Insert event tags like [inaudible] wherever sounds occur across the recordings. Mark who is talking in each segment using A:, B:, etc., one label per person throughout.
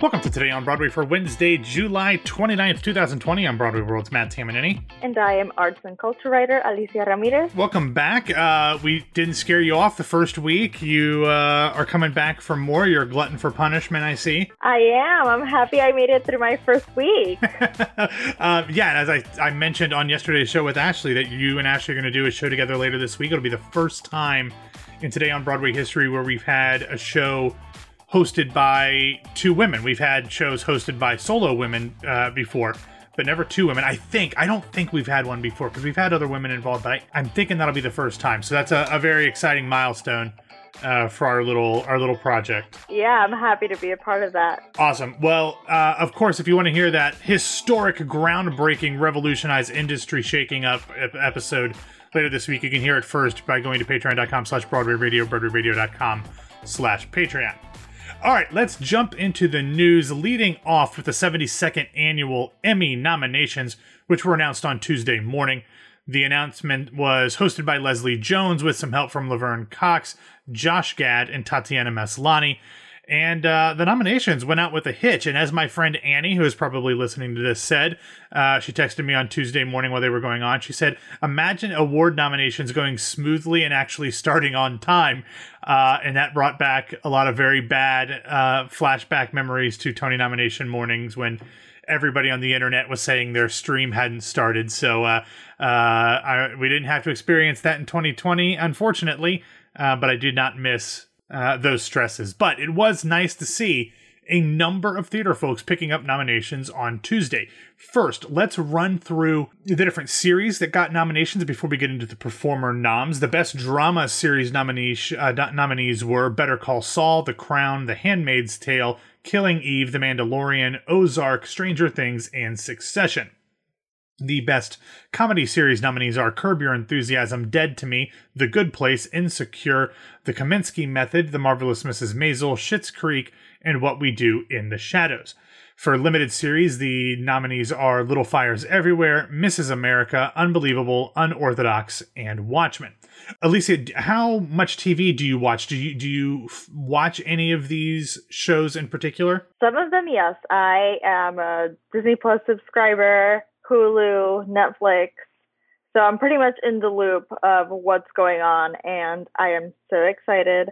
A: Welcome to Today on Broadway for Wednesday, July 29th, 2020. I'm Broadway World's Matt Tamanini.
B: And I am arts and culture writer Alicia Ramirez.
A: Welcome back. Uh, we didn't scare you off the first week. You uh, are coming back for more. You're a glutton for punishment, I see.
B: I am. I'm happy I made it through my first week. [laughs]
A: uh, yeah, and as I, I mentioned on yesterday's show with Ashley, that you and Ashley are going to do a show together later this week. It'll be the first time in Today on Broadway history where we've had a show hosted by two women. We've had shows hosted by solo women uh, before, but never two women. I think I don't think we've had one before because we've had other women involved, but I, am thinking that'll be the first time. So that's a, a very exciting milestone. Uh, for our little our little project.
B: Yeah, I'm happy to be a part of that.
A: Awesome. Well, uh, of course, if you want to hear that historic, groundbreaking, revolutionized, industry shaking up episode later this week, you can hear it first by going to patreon.com slash Broadway Radio, BroadwayRadio.com slash Patreon. All right, let's jump into the news, leading off with the 72nd annual Emmy nominations, which were announced on Tuesday morning. The announcement was hosted by Leslie Jones with some help from Laverne Cox, Josh Gad, and Tatiana Maslany. And uh, the nominations went out with a hitch. And as my friend Annie, who is probably listening to this, said, uh, she texted me on Tuesday morning while they were going on. She said, Imagine award nominations going smoothly and actually starting on time. Uh, and that brought back a lot of very bad uh, flashback memories to Tony nomination mornings when everybody on the internet was saying their stream hadn't started. So uh, uh, I, we didn't have to experience that in 2020, unfortunately. but I did not miss uh, those stresses. But it was nice to see a number of theater folks picking up nominations on Tuesday. First, let's run through the different series that got nominations before we get into the performer noms. The best drama series nominees, uh, nominees were Better Call Saul, The Crown, The Handmaid's Tale, Killing Eve, The Mandalorian, Ozark, Stranger Things, and Succession. The best comedy series nominees are Curb Your Enthusiasm, Dead to Me, The Good Place, Insecure, The Kominsky Method, The Marvelous Mrs. Maisel, Schitt's Creek, and What We Do in the Shadows. For limited series, the nominees are Little Fires Everywhere, Mrs. America, Unbelievable, Unorthodox, and Watchmen. Alicia, how much TV do you watch? Do you do you watch any of these shows in particular?
B: Some of them, yes. I am a Disney Plus subscriber. Hulu, Netflix. So I'm pretty much in the loop of what's going on, and I am so excited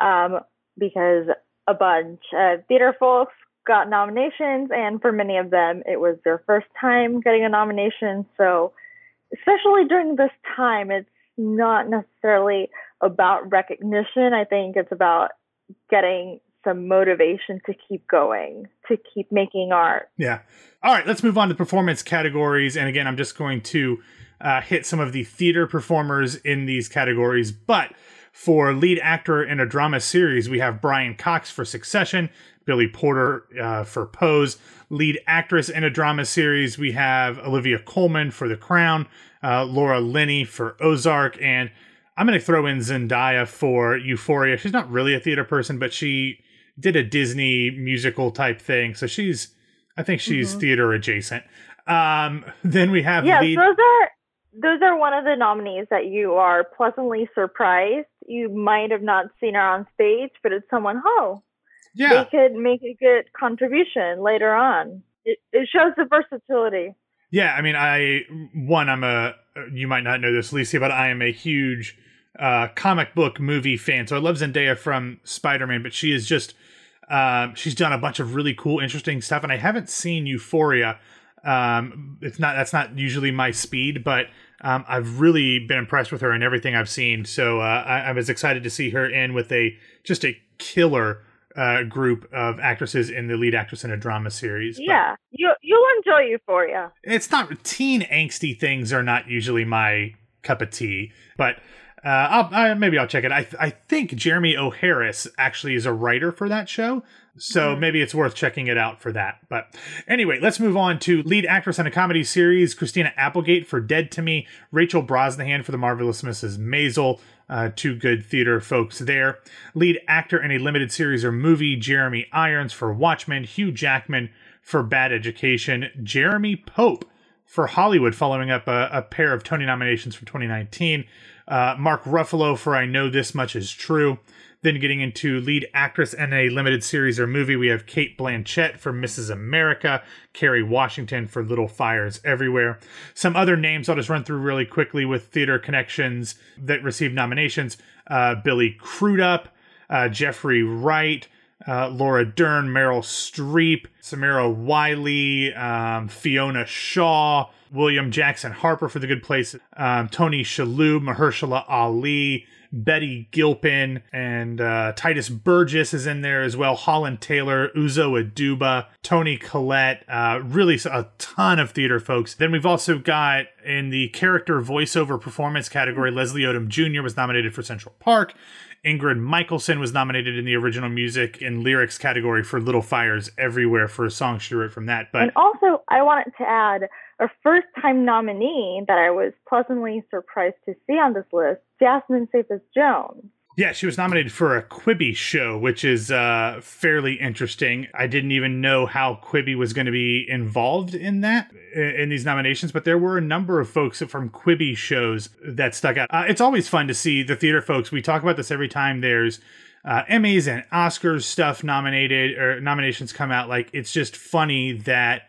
B: um, because a bunch of theater folks got nominations, and for many of them, it was their first time getting a nomination. So, especially during this time, it's not necessarily about recognition. I think it's about getting some motivation to keep going, to keep making art.
A: Yeah. All right, let's move on to performance categories. And again, I'm just going to uh, hit some of the theater performers in these categories. But for lead actor in a drama series, we have Brian Cox for Succession, Billy Porter uh, for Pose. Lead actress in a drama series, we have Olivia Colman for The Crown, uh, Laura Linney for Ozark, and I'm going to throw in Zendaya for Euphoria. She's not really a theater person, but she did a Disney musical type thing, so she's I think she's mm-hmm. theater adjacent. Um, [laughs] then we have
B: yeah, lead- those are those are one of the nominees that you are pleasantly surprised. You might have not seen her on stage, but it's someone oh yeah they could make a good contribution later on. It, it shows the versatility.
A: Yeah, I mean, I one I'm a you might not know this, Lisa, but I am a huge uh, comic book movie fan. So I love Zendaya from Spider Man, but she is just um, she's done a bunch of really cool, interesting stuff, and I haven't seen Euphoria. Um, it's not that's not usually my speed, but um, I've really been impressed with her and everything I've seen. So uh, I, I, was excited to see her in with a just a killer uh, group of actresses in the lead actress in a drama series.
B: Yeah, you you'll enjoy Euphoria.
A: It's not teen angsty things are not usually my cup of tea, but uh, I'll, I, maybe I'll check it. I, I think Jeremy O. Harris actually is a writer for that show, so mm-hmm. maybe it's worth checking it out for that. But anyway, let's move on to lead actress in a comedy series: Christina Applegate for Dead to Me, Rachel Brosnahan for The Marvelous Mrs. Maisel. Uh, two good theater folks there. Lead actor in a limited series or movie: Jeremy Irons for Watchmen, Hugh Jackman for Bad Education, Jeremy Pope for Hollywood, following up a, a pair of Tony nominations from 2019 uh, Mark Ruffalo for I Know This Much Is True, Then getting into lead actress in a limited series or movie, we have Cate Blanchett for Mrs. America, Kerry Washington for Little Fires Everywhere. Some other names I'll just run through really quickly with theater connections that received nominations uh, Billy Crudup, uh, Jeffrey Wright, uh, Laura Dern, Meryl Streep, Samira Wiley, um, Fiona Shaw, William Jackson Harper for The Good Place, um, Tony Shalhoub, Mahershala Ali, Betty Gilpin, and uh, Tituss Burgess is in there as well. Holland Taylor, Uzo Aduba, Toni Collette, uh, really a ton of theater folks. Then we've also got in the character voiceover performance category, Leslie Odom Jr. was nominated for Central Park. Ingrid Michaelson was nominated in the original music and lyrics category for Little Fires Everywhere for a song she wrote from that. But
B: and also, I wanted to add a first time nominee that I was pleasantly surprised to see on this list, Jasmine Cephas Jones.
A: Yeah, she was nominated for a Quibi show, which is uh, fairly interesting. I didn't even know how Quibi was going to be involved in that, in these nominations, but there were a number of folks from Quibi shows that stuck out. Uh, it's always fun to see the theater folks. We talk about this every time there's uh, Emmys and Oscars stuff nominated or nominations come out. Like, it's just funny that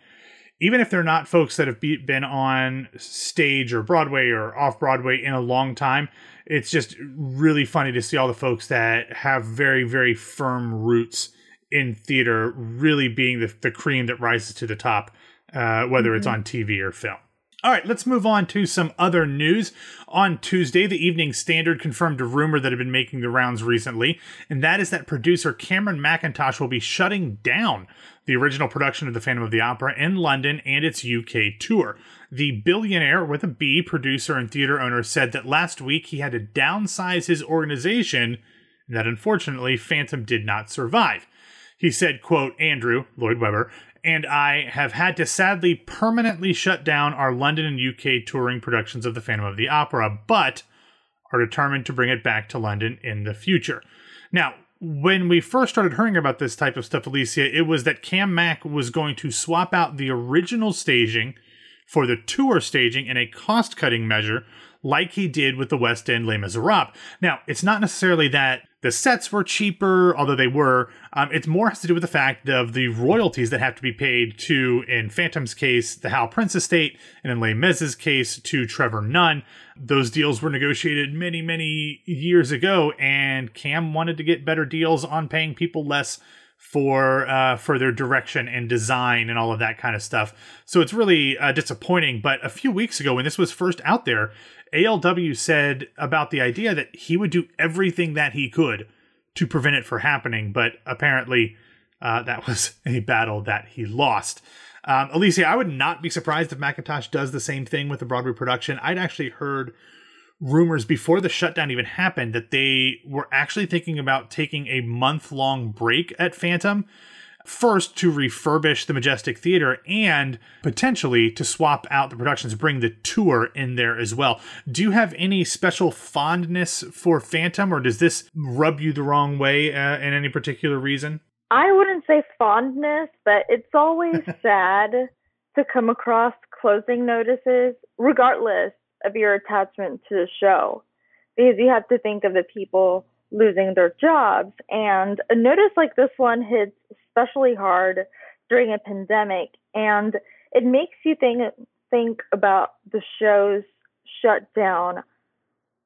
A: even if they're not folks that have be, been on stage or Broadway or off Broadway in a long time, it's just really funny to see all the folks that have very, very firm roots in theater really being the, the cream that rises to the top, uh, whether mm-hmm. it's on TV or film. All right, let's move on to some other news. On Tuesday, the Evening Standard confirmed a rumor that had been making the rounds recently, and that is that producer Cameron Mackintosh will be shutting down the original production of The Phantom of the Opera in London and its UK tour. The billionaire with a B producer and theater owner said that last week he had to downsize his organization and that unfortunately Phantom did not survive. He said, quote, Andrew, Lloyd Webber, and I have had to sadly permanently shut down our London and UK touring productions of The Phantom of the Opera, but are determined to bring it back to London in the future. Now, when we first started hearing about this type of stuff, Alicia, it was that Cam Mack was going to swap out the original staging for the tour staging in a cost cutting measure, like he did with the West End Les Miserables. Now, it's not necessarily that the sets were cheaper, although they were. Um, it's more has to do with the fact of the royalties that have to be paid to, in Phantom's case, the Hal Prince estate, and in Les Mis's case, to Trevor Nunn. Those deals were negotiated many, many years ago, and Cam wanted to get better deals on paying people less for uh, for their direction and design and all of that kind of stuff. So it's really uh, disappointing. But a few weeks ago, when this was first out there, ALW said about the idea that he would do everything that he could to prevent it from happening, but apparently uh, that [laughs] was a battle that he lost. Um, Alicia, I would not be surprised if Mackintosh does the same thing with the Broadway production. I'd actually heard rumors before the shutdown even happened that they were actually thinking about taking a month long break at Phantom first to refurbish the Majestic Theater and potentially to swap out the productions, bring the tour in there as well. Do you have any special fondness for Phantom, or does this rub you the wrong way uh, in any particular reason?
B: I wouldn't say fondness, but it's always [laughs] sad to come across closing notices, regardless of your attachment to the show, because you have to think of the people losing their jobs. And a notice like this one hits especially hard during a pandemic, and it makes you think think about the shows shut down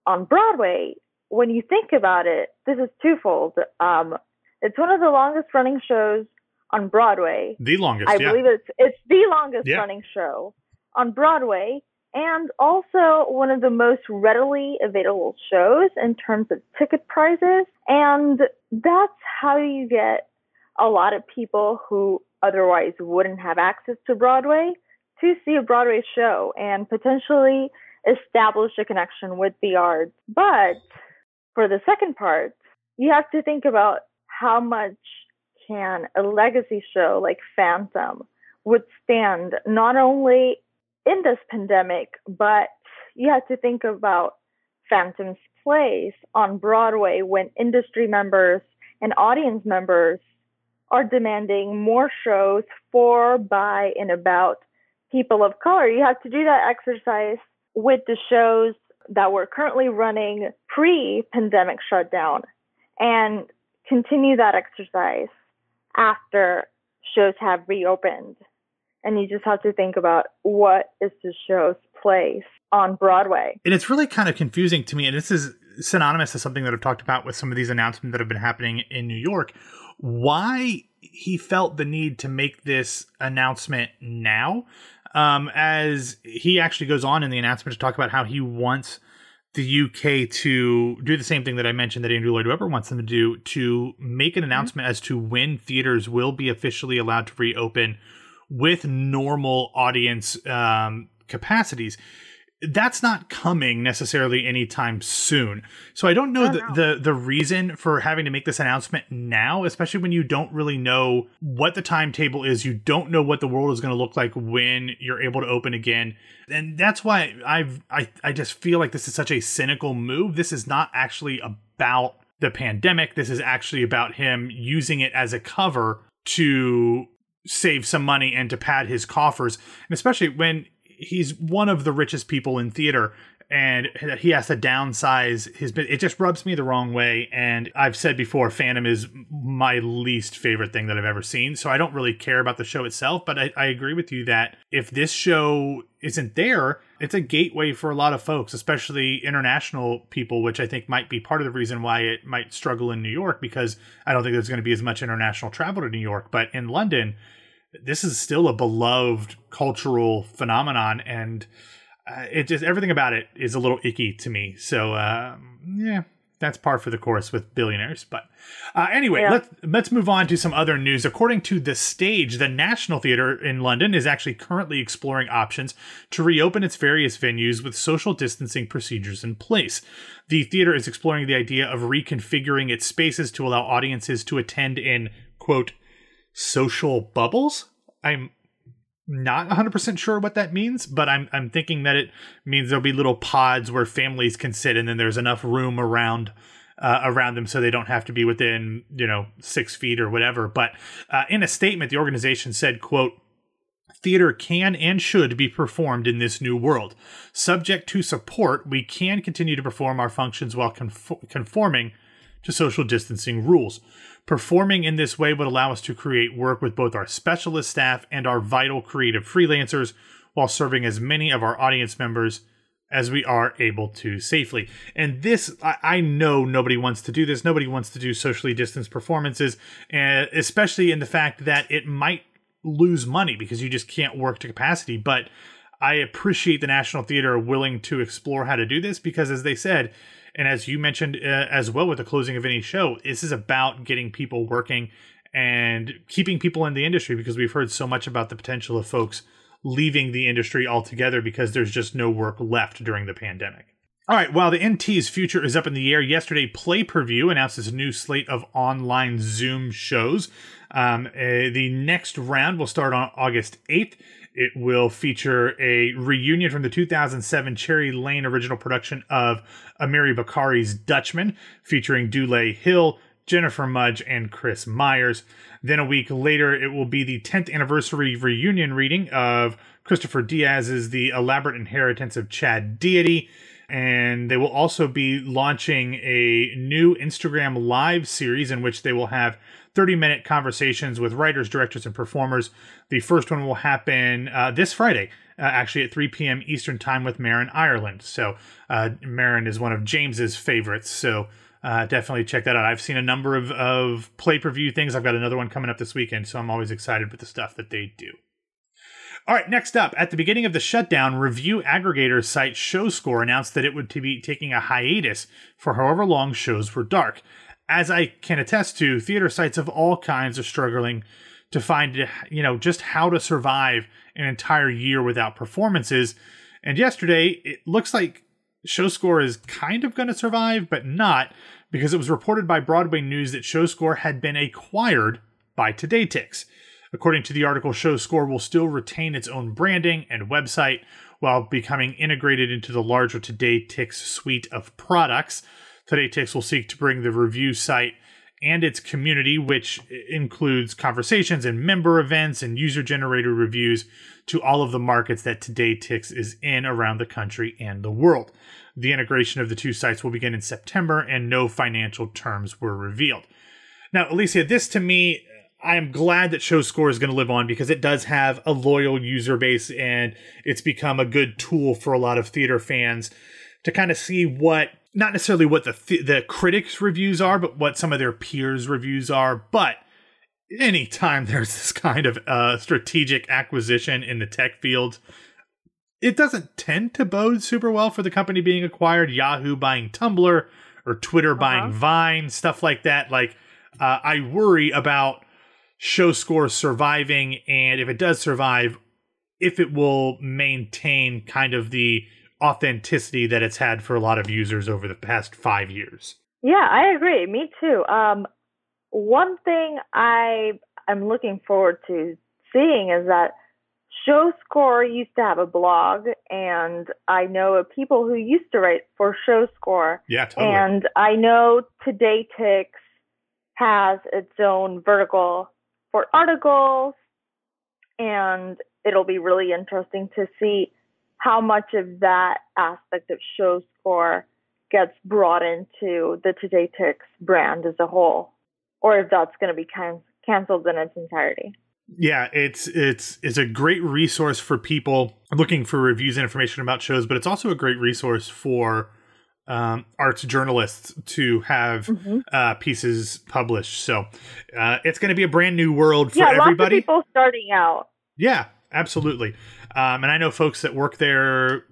B: on Broadway. When you think about it, this is twofold. Um, it's one of the longest running shows on Broadway.
A: The longest,
B: I
A: yeah.
B: believe it's it's the longest
A: yeah.
B: running show on Broadway, and also one of the most readily available shows in terms of ticket prices. And that's how you get a lot of people who otherwise wouldn't have access to Broadway to see a Broadway show and potentially establish a connection with the arts. But for the second part, you have to think about how much can a legacy show like Phantom withstand not only in this pandemic, but you have to think about Phantom's place on Broadway when industry members and audience members are demanding more shows for, by, and about people of color. You have to do that exercise with the shows that were currently running pre pandemic shutdown. and continue that exercise after shows have reopened. And you just have to think about what is the show's place on Broadway.
A: And it's really kind of confusing to me. And this is synonymous to something that I've talked about with some of these announcements that have been happening in New York. Why he felt the need to make this announcement now, um, as he actually goes on in the announcement to talk about how he wants the UK to do the same thing that I mentioned that Andrew Lloyd Webber wants them to do to make an mm-hmm. announcement mm-hmm. as to when theaters will be officially allowed to reopen with normal audience um, capacities that's not coming necessarily anytime soon. So I don't know, the, the the reason for having to make this announcement now, especially when you don't really know what the timetable is. You don't know what the world is going to look like when you're able to open again. And that's why I've I, I just feel like this is such a cynical move. This is not actually about the pandemic. This is actually about him using it as a cover to save some money and to pad his coffers. And especially when he's one of the richest people in theater and he has to downsize his it just rubs me the wrong way and i've said before phantom is my least favorite thing that i've ever seen so i don't really care about the show itself but i, I agree with you that if this show isn't there it's a gateway for a lot of folks especially international people which i think might be part of the reason why it might struggle in new york because i don't think there's going to be as much international travel to new york but in london this is still a beloved cultural phenomenon and uh, it just everything about it is a little icky to me. So uh, yeah that's par for the course with billionaires but uh, anyway yeah. let's let's move on to some other news. According to the stage the national theater in london is actually currently exploring options to reopen its various venues with social distancing procedures in place. The theater is exploring the idea of reconfiguring its spaces to allow audiences to attend in quote social bubbles. I'm not 100% sure what that means, but I'm I'm thinking that it means there'll be little pods where families can sit and then there's enough room around uh, around them so they don't have to be within, you know, 6 feet or whatever. But uh, in a statement the organization said, quote, theater can and should be performed in this new world. Subject to support, we can continue to perform our functions while conforming to social distancing rules. Performing in this way would allow us to create work with both our specialist staff and our vital creative freelancers while serving as many of our audience members as we are able to safely. And this, I, I, know nobody wants to do this. Nobody wants to do socially distanced performances, and especially in the fact that it might lose money because you just can't work to capacity. But I appreciate the National Theater willing to explore how to do this because, as they said, and as you mentioned uh, as well with the closing of any show, this is about getting people working and keeping people in the industry because we've heard so much about the potential of folks leaving the industry altogether because there's just no work left during the pandemic. All right, while the NT's future is up in the air, yesterday Play Per View announced its new slate of online Zoom shows. Um, uh, the next round will start on August 8th. It will feature a reunion from the 2007 Cherry Lane original production of Amiri Baraka's Dutchman, featuring Dulé Hill, Jennifer Mudge, and Chris Myers. Then a week later, it will be the 10th anniversary reunion reading of Kristoffer Diaz's The Elaborate Inheritance of Chad Deity. And they will also be launching a new Instagram live series in which they will have 30 minute conversations with writers, directors, and performers. The first one will happen uh, this Friday, uh, actually at 3 p.m. Eastern Time with Marin Ireland. So, uh, Marin is one of James's favorites. So, uh, definitely check that out. I've seen a number of, of play per view things. I've got another one coming up this weekend. So, I'm always excited with the stuff that they do. All right, next up, at the beginning of the shutdown, review aggregator site ShowScore announced that it would be taking a hiatus for however long shows were dark as I can attest to, theater sites of all kinds are struggling to find, you know, just how to survive an entire year without performances. And yesterday, it looks like Show Score is kind of going to survive, but not, because it was reported by Broadway News that Show Score had been acquired by TodayTix. According to the article, Show Score will still retain its own branding and website while becoming integrated into the larger TodayTix suite of products. TodayTix will seek to bring the review site and its community, which includes conversations and member events and user generated reviews to all of the markets that TodayTix is in around the country and the world. The integration of the two sites will begin in September, and no financial terms were revealed. Now, Alicia, this to me, I am glad that Show Score is going to live on because it does have a loyal user base and it's become a good tool for a lot of theater fans to kind of see what not necessarily what the th- the critics reviews are, but what some of their peers reviews are. But anytime [laughs] there's this kind of uh, strategic acquisition in the tech field, it doesn't tend to bode super well for the company being acquired. Yahoo buying Tumblr or Twitter uh-huh. buying Vine, stuff like that. Like, uh, I worry about show score surviving, and if it does survive, if it will maintain kind of the authenticity that it's had for a lot of users over the past five years.
B: Yeah, I agree. Me too. Um, one thing I am looking forward to seeing is that Show Score used to have a blog, and I know of people who used to write for Show Score.
A: Yeah, totally.
B: And I know Today Ticks has its own vertical for articles, and it'll be really interesting to see how much of that aspect of show score gets brought into the TodayTix brand as a whole, or if that's going to be can- canceled in its entirety.
A: Yeah, it's it's it's a great resource for people looking for reviews and information about shows, but it's also a great resource for um, arts journalists to have mm-hmm. uh, pieces published. So uh, it's going to be a brand new world for
B: yeah,
A: everybody.
B: people starting out.
A: Yeah, absolutely. Um, and I know folks that work there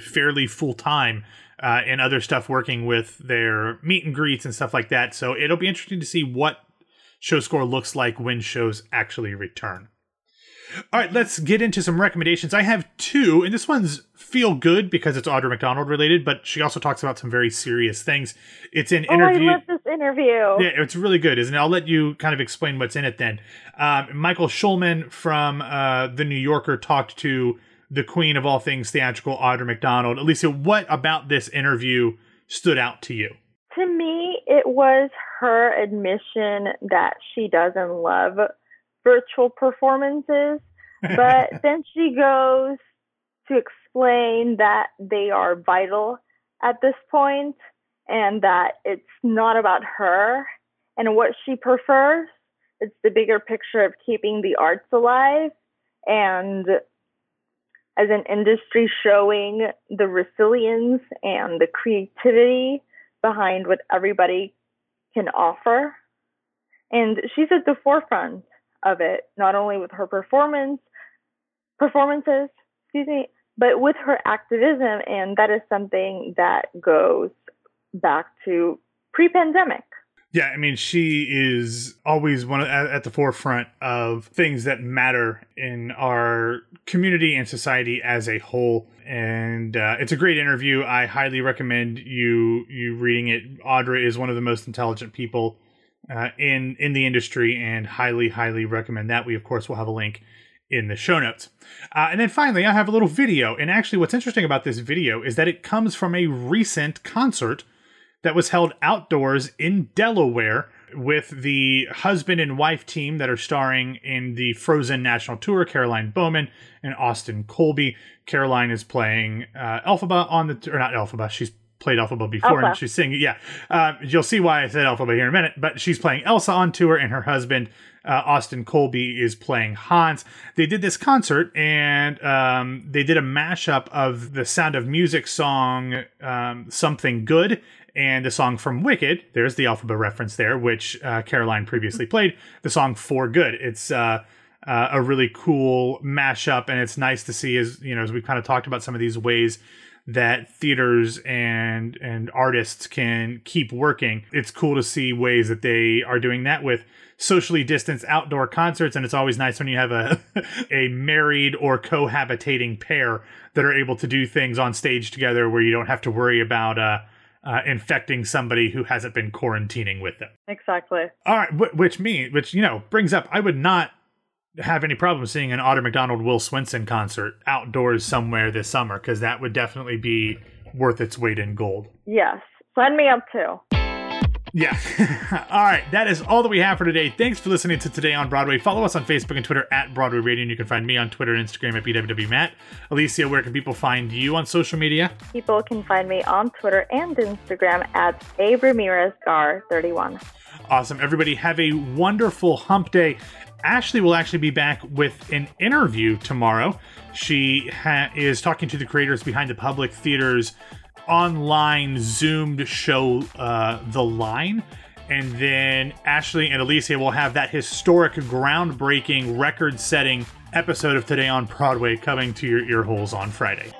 A: fairly full time uh, and other stuff working with their meet and greets and stuff like that. So it'll be interesting to see what show score looks like when shows actually return. All right, let's get into some recommendations. I have two, and this one's feel good because it's Audra McDonald related, but she also talks about some very serious things. It's an
B: oh,
A: interview.
B: I love this interview.
A: Yeah, it's really good, isn't it? I'll let you kind of explain what's in it then. Um, Michael Schulman from uh, The New Yorker talked to the queen of all things theatrical, Audra McDonald. Alicia, what about this interview stood out to you?
B: To me, it was her admission that she doesn't love virtual performances, but [laughs] then she goes to explain that they are vital at this point and that it's not about her and what she prefers. It's the bigger picture of keeping the arts alive and as an industry showing the resilience and the creativity behind what everybody can offer. And she's at the forefront of it, not only with her performance performances, excuse me, but with her activism, and that is something that goes back to pre-pandemic.
A: Yeah, I mean, she is always one of, at, the forefront of things that matter in our community and society as a whole. And uh, it's a great interview. I highly recommend you you reading it. Audra is one of the most intelligent people uh, in in the industry, and highly highly recommend that. We of course will have a link in the show notes. Uh, and then finally, I have a little video. And actually, what's interesting about this video is that it comes from a recent concert that was held outdoors in Delaware with the husband and wife team that are starring in the Frozen National Tour, Caroline Bowman and Austin Colby. Caroline is playing uh, Elphaba on the, or not Elphaba, she's played Elphaba before and she's singing. Yeah, uh, you'll see why I said Elphaba here in a minute. But she's playing Elsa on tour, and her husband uh, Austin Colby is playing Hans. They did this concert, and um, they did a mashup of the Sound of Music song um, "Something Good." And the song from Wicked, there's the Elphaba reference there, which uh, Caroline previously played. The song "For Good." It's uh, uh, a really cool mashup, and it's nice to see as you know as we've kind of talked about some of these ways that theaters and and artists can keep working. It's cool to see ways that they are doing that with socially distanced outdoor concerts and it's always nice when you have a [laughs] a married or cohabitating pair that are able to do things on stage together where you don't have to worry about uh, uh, infecting somebody who hasn't been quarantining with them.
B: Exactly.
A: All right, which me, which you know brings up, I would not have any problem seeing an Audra McDonald Will Swenson concert outdoors somewhere this summer because that would definitely be worth its weight in gold.
B: Yes, sign me up too.
A: Yeah. [laughs] all right. That is all that we have for today. Thanks for listening to Today on Broadway. Follow us on Facebook and Twitter at Broadway Radio, and you can find me on Twitter and Instagram at BWWMatt. Alicia, where can people find you on social media?
B: People can find me on Twitter and Instagram at A Ramirez Gar 31.
A: Awesome. Everybody have a wonderful hump day. Ashley will actually be back with an interview tomorrow. She ha- is talking to the creators behind the Public Theater's online Zoomed show, uh, The Line. And then Ashley and Alicia will have that historic, groundbreaking, record setting episode of Today on Broadway coming to your ear holes on Friday.